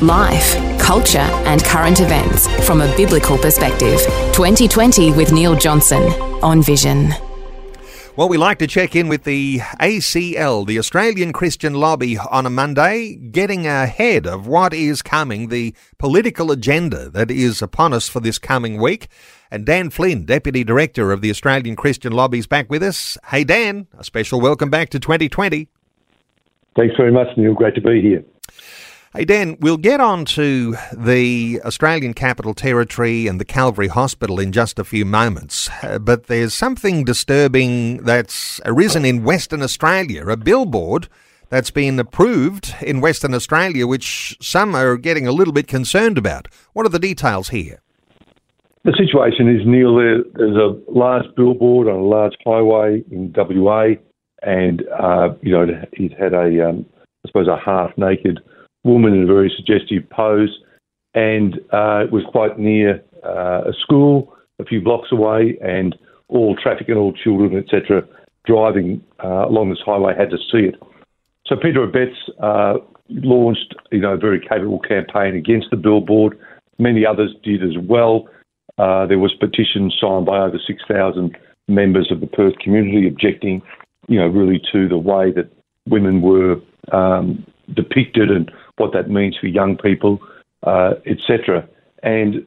Life, culture, and current events from a biblical perspective. 2020 with Neil Johnson on Vision. Well, we like to check in with the ACL, the Australian Christian Lobby, on a Monday, getting ahead of what is coming, the political agenda that is upon us for this coming week. And Dan Flynn, Deputy Director of the Australian Christian Lobby, is back with us. Hey, Dan, a special welcome back to 2020. Thanks very much, Neil. Great to be here. Hey, Dan, we'll get on to the Australian Capital Territory and the Calvary Hospital in just a few moments. Uh, but there's something disturbing that's arisen in Western Australia, a billboard that's been approved in Western Australia, which some are getting a little bit concerned about. What are the details here? The situation is, Neil, there's a large billboard on a large highway in WA, and, uh, you know, it, had a, um, I suppose, a half naked woman in a very suggestive pose, and uh, it was quite near uh, a school a few blocks away, and all traffic and all children, etc., driving uh, along this highway had to see it. So Peter Abetz uh, launched, you know, a very capable campaign against the billboard. Many others did as well. Uh, there was petitions signed by over 6,000 members of the Perth community objecting, you know, really to the way that women were um, depicted and what that means for young people, uh, etc. And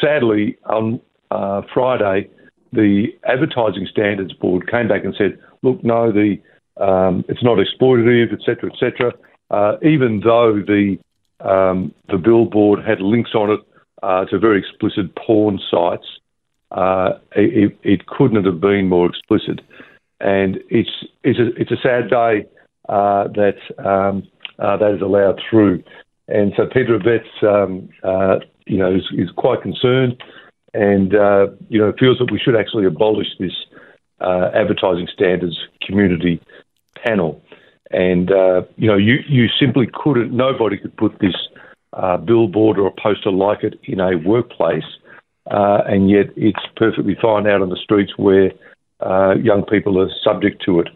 sadly, on uh, Friday, the Advertising Standards Board came back and said, "Look, no, the um, it's not exploitative, etc., etc." Uh, even though the um, the billboard had links on it uh, to very explicit porn sites, uh, it, it, couldn't have been more explicit. And it's it's a it's a sad day uh, that um, uh, that is allowed through. And so Peter Abetz, um, uh, you know, is, is, quite concerned and, uh, you know, feels that we should actually abolish this uh, advertising standards community panel. And, uh, you know, you, you simply couldn't, nobody could put this billboard or a poster like it in a workplace, and yet it's perfectly fine out on the streets where young people are subject to it.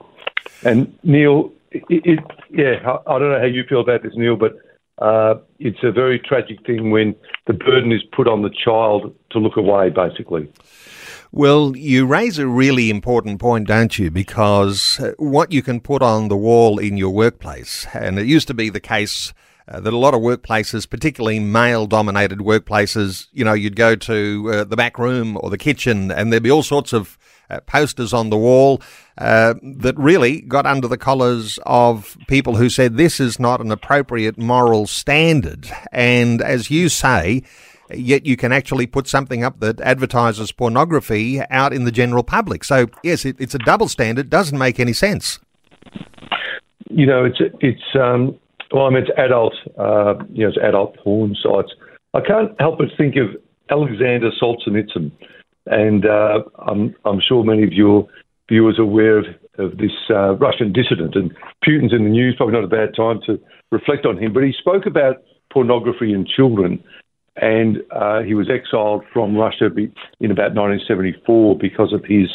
And Neil, it, it, yeah, I don't know how you feel about this, Neil, but uh, it's a very tragic thing when the burden is put on the child to look away, basically. Well, you raise a really important point, don't you? Because uh, what you can put on the wall in your workplace, and it used to be the case uh, that a lot of workplaces, particularly male dominated workplaces, you know, you'd go to uh, the back room or the kitchen and there'd be all sorts of uh, posters on the wall uh, that really got under the collars of people who said this is not an appropriate moral standard. And as you say, yet you can actually put something up that advertises pornography out in the general public. So, yes, it, it's a double standard, doesn't make any sense. You know, it's, it's, um, well, I mean, it's adult, uh, you know, it's adult porn sites. I can't help but think of Alexander Solzhenitsyn, and uh, I'm, I'm sure many of your viewers are aware of, of this uh, Russian dissident, and Putin's in the news, probably not a bad time to reflect on him, but he spoke about pornography in children, and uh, he was exiled from Russia in about 1974 because of his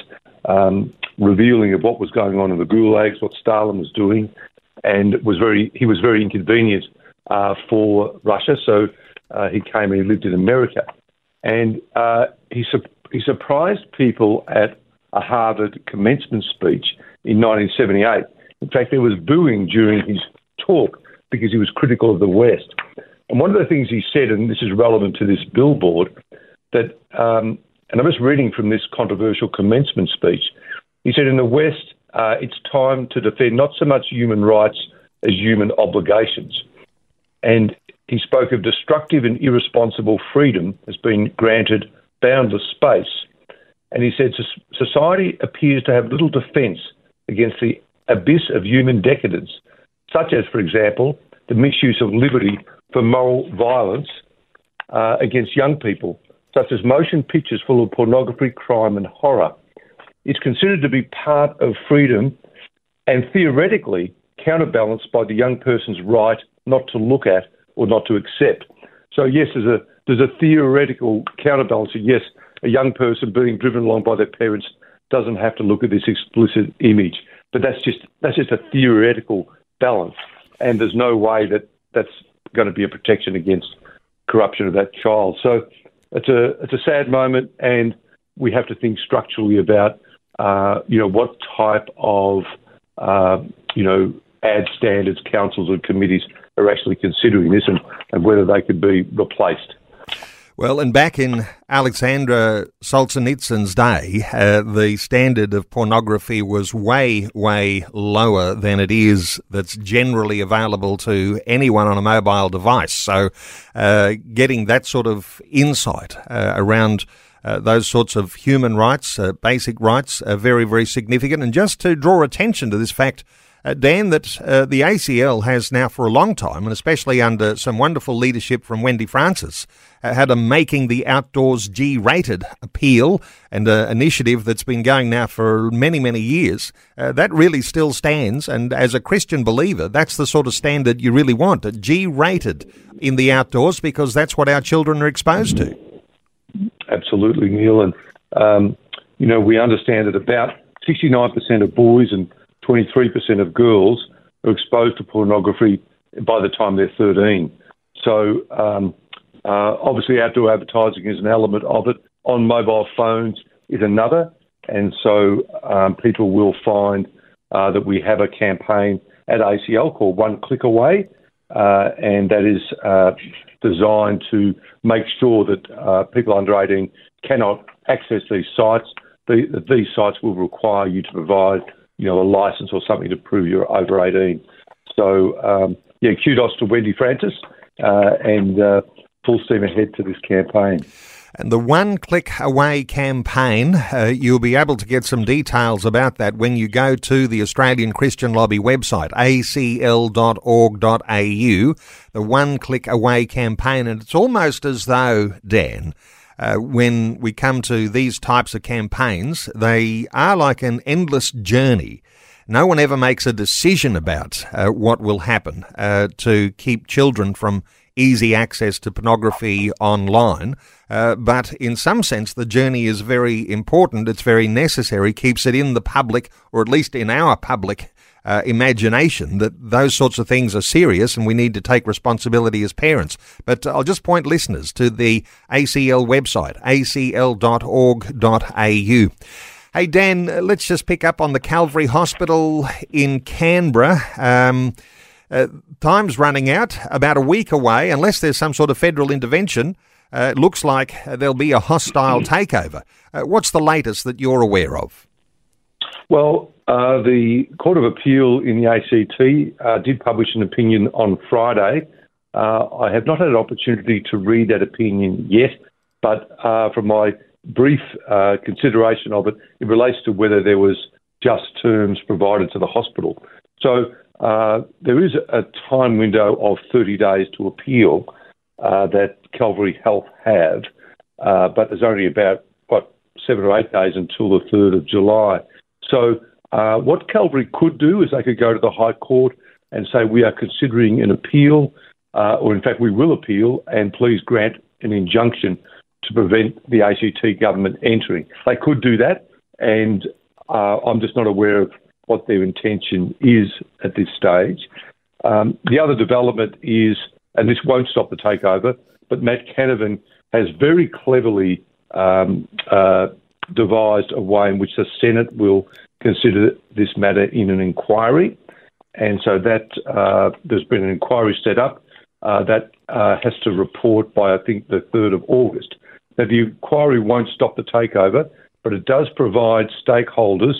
um, revealing of what was going on in the gulags, what Stalin was doing, and was very he was very inconvenient uh, for Russia. So uh, he came and he lived in America, and uh, he he surprised people at a Harvard commencement speech in 1978. In fact, there was booing during his talk because he was critical of the West. And one of the things he said, and this is relevant to this billboard, that, um, and I'm just reading from this controversial commencement speech. He said, In the West, uh, it's time to defend not so much human rights as human obligations. And he spoke of destructive and irresponsible freedom as being granted boundless space. And he said society appears to have little defence against the abyss of human decadence, such as, for example, the misuse of liberty for moral violence uh, against young people, such as motion pictures full of pornography, crime, and horror. It's considered to be part of freedom and theoretically counterbalanced by the young person's right not to look at or not to accept. So, yes, there's a, there's a theoretical counterbalance. Yes, a young person being driven along by their parents doesn't have to look at this explicit image, but that's just, that's just a theoretical balance. And there's no way that that's going to be a protection against corruption of that child. So it's a it's a sad moment, and we have to think structurally about uh, you know what type of uh, you know ad standards councils and committees are actually considering this, and, and whether they could be replaced. Well, and back in Alexandra Solzhenitsyn's day, uh, the standard of pornography was way, way lower than it is that's generally available to anyone on a mobile device. So, uh, getting that sort of insight uh, around uh, those sorts of human rights, uh, basic rights, are very, very significant. And just to draw attention to this fact, uh, Dan, that uh, the ACL has now for a long time, and especially under some wonderful leadership from Wendy Francis, uh, had a Making the Outdoors G rated appeal and an initiative that's been going now for many, many years. Uh, that really still stands, and as a Christian believer, that's the sort of standard you really want a G rated in the outdoors because that's what our children are exposed to. Absolutely, Neil. And, um, you know, we understand that about 69% of boys and 23% of girls are exposed to pornography by the time they're 13. So, um, uh, obviously, outdoor advertising is an element of it. On mobile phones is another. And so, um, people will find uh, that we have a campaign at ACL called One Click Away, uh, and that is uh, designed to make sure that uh, people under 18 cannot access these sites. The, these sites will require you to provide you know, a license or something to prove you're over 18. So, um, yeah, kudos to Wendy Francis uh, and uh, full steam ahead to this campaign. And the One Click Away campaign, uh, you'll be able to get some details about that when you go to the Australian Christian Lobby website, acl.org.au. The One Click Away campaign, and it's almost as though, Dan, uh, when we come to these types of campaigns, they are like an endless journey. No one ever makes a decision about uh, what will happen uh, to keep children from easy access to pornography online. Uh, but in some sense, the journey is very important. It's very necessary, keeps it in the public, or at least in our public uh, imagination that those sorts of things are serious and we need to take responsibility as parents. But I'll just point listeners to the ACL website, acl.org.au. Hey, Dan, let's just pick up on the Calvary Hospital in Canberra. Um, uh, time's running out, about a week away, unless there's some sort of federal intervention. Uh, it looks like there'll be a hostile takeover. Uh, what's the latest that you're aware of? Well, uh, the Court of Appeal in the ACT uh, did publish an opinion on Friday. Uh, I have not had an opportunity to read that opinion yet, but uh, from my brief uh, consideration of it, it relates to whether there was just terms provided to the hospital. So there is a time window of 30 days to appeal that Calvary Health have, but there's only about, what, seven or eight days until the 3rd of July. So uh, what Calvary could do is they could go to the High Court and say, We are considering an appeal, uh, or in fact, we will appeal, and please grant an injunction to prevent the ACT government entering. They could do that, and uh, I'm just not aware of what their intention is at this stage. Um, the other development is, and this won't stop the takeover, but Matt Canavan has very cleverly um, uh, devised a way in which the Senate will consider this matter in an inquiry. And so that uh, there's been an inquiry set up uh, that uh, has to report by, I think, the 3rd of August. Now, the inquiry won't stop the takeover, but it does provide stakeholders,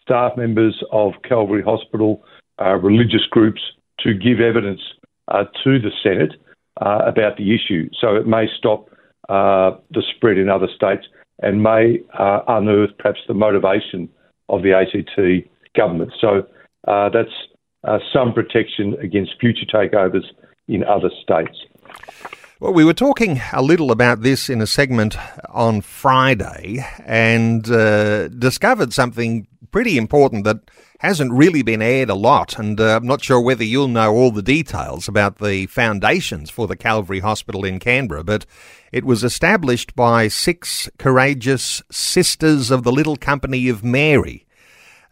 staff members of Calvary Hospital, uh, religious groups, to give evidence uh, to the Senate uh, about the issue. So it may stop the spread in other states and may unearth perhaps the motivation of the ACT government. So uh, that's uh, some protection against future takeovers in other states. Well, we were talking a little about this in a segment on Friday and uh, discovered something pretty important that hasn't really been aired a lot. And uh, I'm not sure whether you'll know all the details about the foundations for the Calvary Hospital in Canberra, but it was established by six courageous sisters of the Little Company of Mary.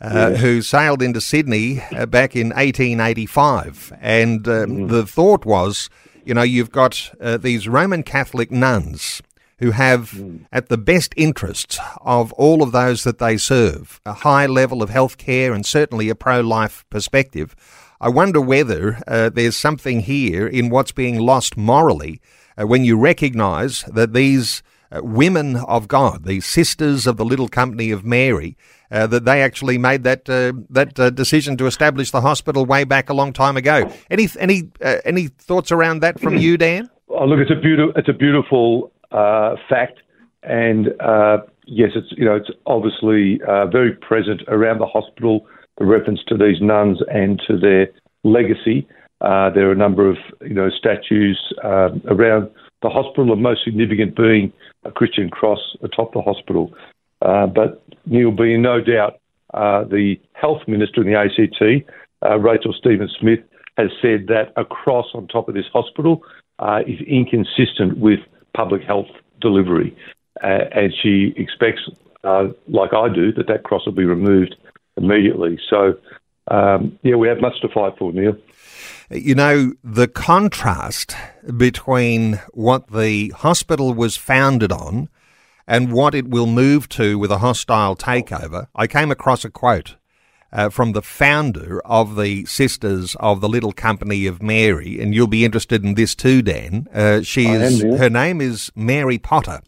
Uh, who sailed into Sydney uh, back in 1885. And um, mm. the thought was you know, you've got uh, these Roman Catholic nuns who have, mm. at the best interests of all of those that they serve, a high level of health care and certainly a pro life perspective. I wonder whether uh, there's something here in what's being lost morally uh, when you recognise that these uh, women of God, these sisters of the little company of Mary, uh, that they actually made that uh, that uh, decision to establish the hospital way back a long time ago. Any any uh, any thoughts around that from you, Dan? Oh, look, it's a beautiful it's a beautiful uh, fact, and yes, it's you know it's obviously very present around the hospital. The reference to these nuns and to their legacy. there are a number of you know statues around the hospital, the most significant being a Christian cross atop the hospital. Uh, but Neil, be no doubt, uh, the health minister in the ACT, uh, Rachel Stephen Smith, has said that a cross on top of this hospital uh, is inconsistent with public health delivery, uh, and she expects, like I do, that that cross will be removed immediately. So, um, yeah, we have much to fight for, Neil. You know, the contrast between what the hospital was founded on and what it will move to with a hostile takeover. I came across a quote uh, from the founder of the Sisters of the Little Company of Mary, and you'll be interested in this too, Dan. Uh, she is her name is Mary Potter,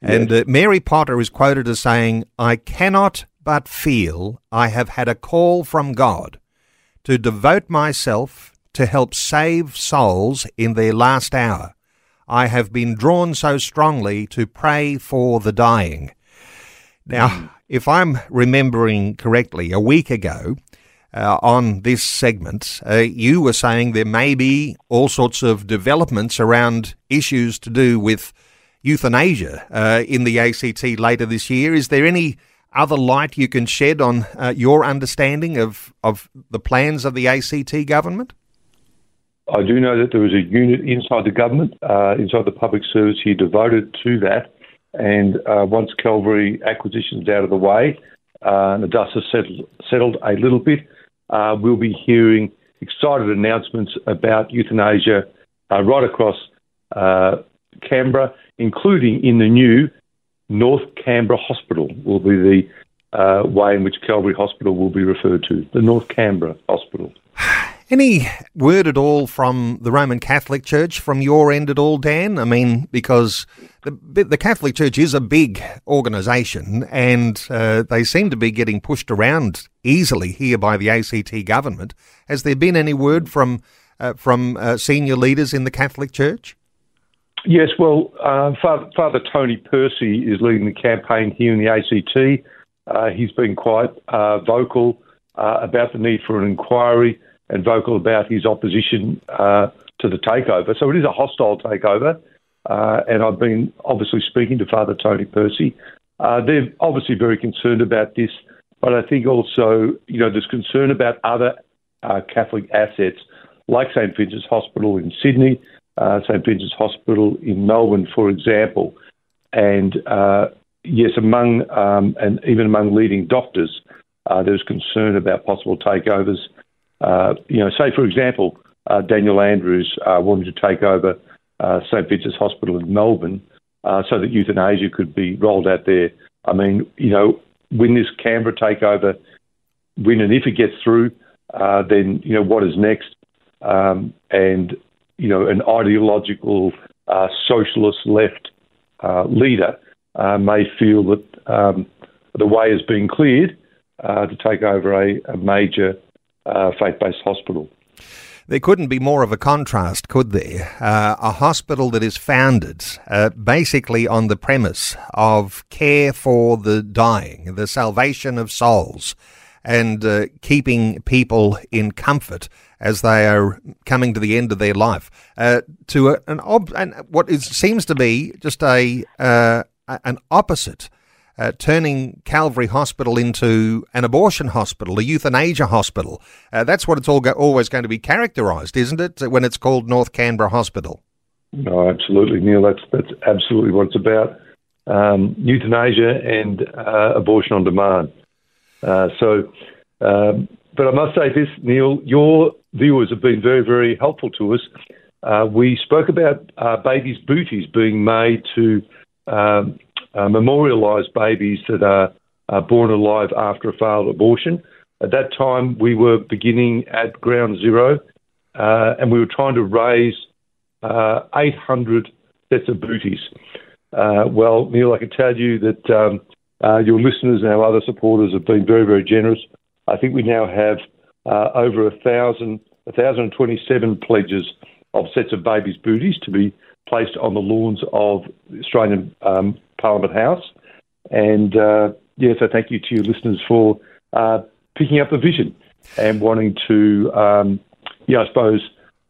and uh, Mary Potter is quoted as saying, "I cannot but feel I have had a call from God to devote myself to help save souls in their last hour. I have been drawn so strongly to pray for the dying. Now, hmm. If I'm remembering correctly, a week ago uh, on this segment, uh, you were saying there may be all sorts of developments around issues to do with euthanasia uh, in the ACT later this year. Is there any other light you can shed on uh, your understanding of, of the plans of the ACT government? I do know that there was a unit inside the government, uh, inside the public service here, devoted to that. And uh, once Calvary acquisition is out of the way uh, and the dust has settled, settled a little bit, uh, we'll be hearing excited announcements about euthanasia uh, right across uh, Canberra, including in the new North Canberra Hospital, will be the way in which Calvary Hospital will be referred to, the North Canberra Hospital. Any word at all from the Roman Catholic Church from your end at all, Dan? I mean, because the, the Catholic Church is a big organisation and uh, they seem to be getting pushed around easily here by the ACT government. Has there been any word from uh, from uh, senior leaders in the Catholic Church? Yes, well, uh, Father, Father, Tony Percy is leading the campaign here in the ACT. Uh, he's been quite uh, vocal about the need for an inquiry and vocal about his opposition uh, to the takeover. So it is a hostile takeover. Uh, and I've been obviously speaking to Father Tony Percy. Uh, they're obviously very concerned about this, but I think also, you know, there's concern about other uh, Catholic assets like St Vincent's Hospital in Sydney, uh, St Vincent's Hospital in Melbourne, for example. And uh, yes, among um, and even among leading doctors, there's concern about possible takeovers uh, you know, say for example, uh, Daniel Andrews uh, wanted to take over uh, St Vincent's Hospital in Melbourne uh, so that euthanasia could be rolled out there. I mean, you know, when this Canberra takeover, when and if it gets through, then you know what is next, um, and you know, an ideological socialist left leader may feel that um, the way has been cleared to take over a, a major uh, faith based hospital. There couldn't be more of a contrast, could there? Uh, a hospital that is founded uh, basically on the premise of care for the dying, the salvation of souls, and uh, keeping people in comfort as they are coming to the end of their life. Uh, to a, an ob- and what is, seems to be just a uh, an opposite. Uh, turning Calvary Hospital into an abortion hospital, a euthanasia hospital. Uh, that's what it's all go- always going to be characterised, isn't it, when it's called North Canberra Hospital? No, absolutely, Neil. That's that's absolutely what it's about. Um, euthanasia and uh, abortion on demand. Uh, so, um, but I must say this, Neil, your viewers have been very, very helpful to us. Uh, we spoke about uh, babies' booties being made to um, uh, memorialise babies that are, are born alive after a failed abortion. At that time, we were beginning at ground zero, uh, and we were trying to raise uh, 800 sets of booties. Uh, well, Neil, I can tell you that um, uh, your listeners and our other supporters have been very, very generous. I think we now have uh, over a thousand, 1,027 pledges of sets of babies' booties to be placed on the lawns of Australian um, Parliament House. And uh, yes, I thank you to your listeners for uh, picking up the vision and wanting to, um, yeah, I suppose,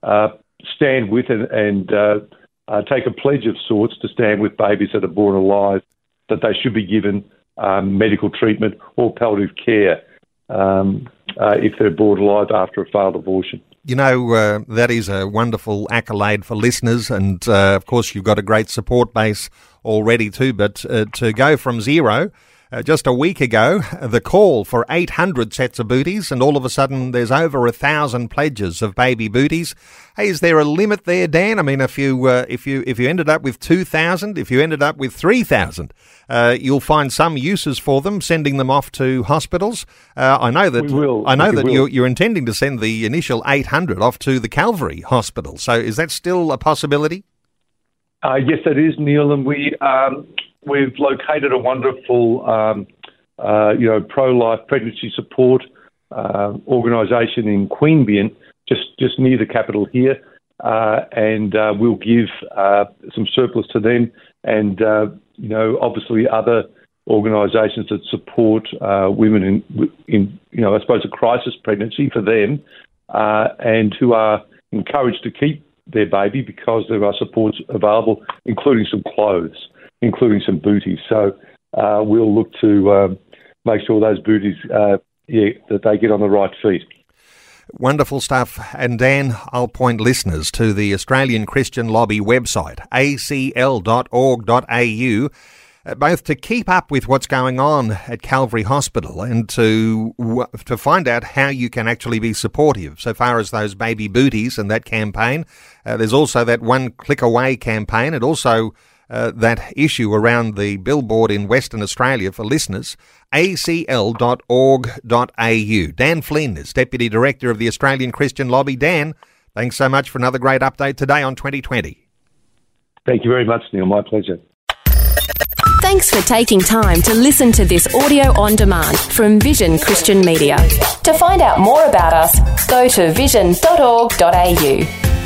uh, stand with and, and uh, uh, take a pledge of sorts to stand with babies that are born alive, that they should be given um, medical treatment or palliative care um, uh, if they're born alive after a failed abortion. You know, uh, that is a wonderful accolade for listeners, and uh, of course, you've got a great support base already too. But uh, to go from zero uh, just a week ago, the call for 800 sets of booties, and all of a sudden there's over a thousand pledges of baby booties. Hey, is there a limit there, Dan? I mean, if you uh, if you if you ended up with 2,000, if you ended up with 3,000, uh, you'll find some uses for them, sending them off to hospitals. Uh, I know that I know that you're, you're intending to send the initial 800 off to the Calvary Hospital. So, is that still a possibility? Uh, yes, it is, Neil, and we um, we've located a wonderful, um, uh, you know, pro-life pregnancy support uh, organisation in Queanbeyan, just just near the capital here, uh, and uh, we'll give uh, some surplus to them, and uh, you know, obviously other organisations that support women in, in, you know, I suppose a crisis pregnancy for them, and who are encouraged to keep their baby because there are supports available, including some clothes including some booties. So uh, we'll look to um, make sure those booties, uh, yeah, that they get on the right feet. Wonderful stuff. And Dan, I'll point listeners to the Australian Christian Lobby website, acl.org.au, uh, both to keep up with what's going on at Calvary Hospital and to to find out how you can actually be supportive. So far as those baby booties and that campaign, uh, there's also that one click away campaign. It also uh, that issue around the billboard in Western Australia for listeners, acl.org.au. Dan Flynn is Deputy Director of the Australian Christian Lobby. Dan, thanks so much for another great update today on 2020. Thank you very much, Neil. My pleasure. Thanks for taking time to listen to this audio on demand from Vision Christian Media. To find out more about us, go to vision.org.au.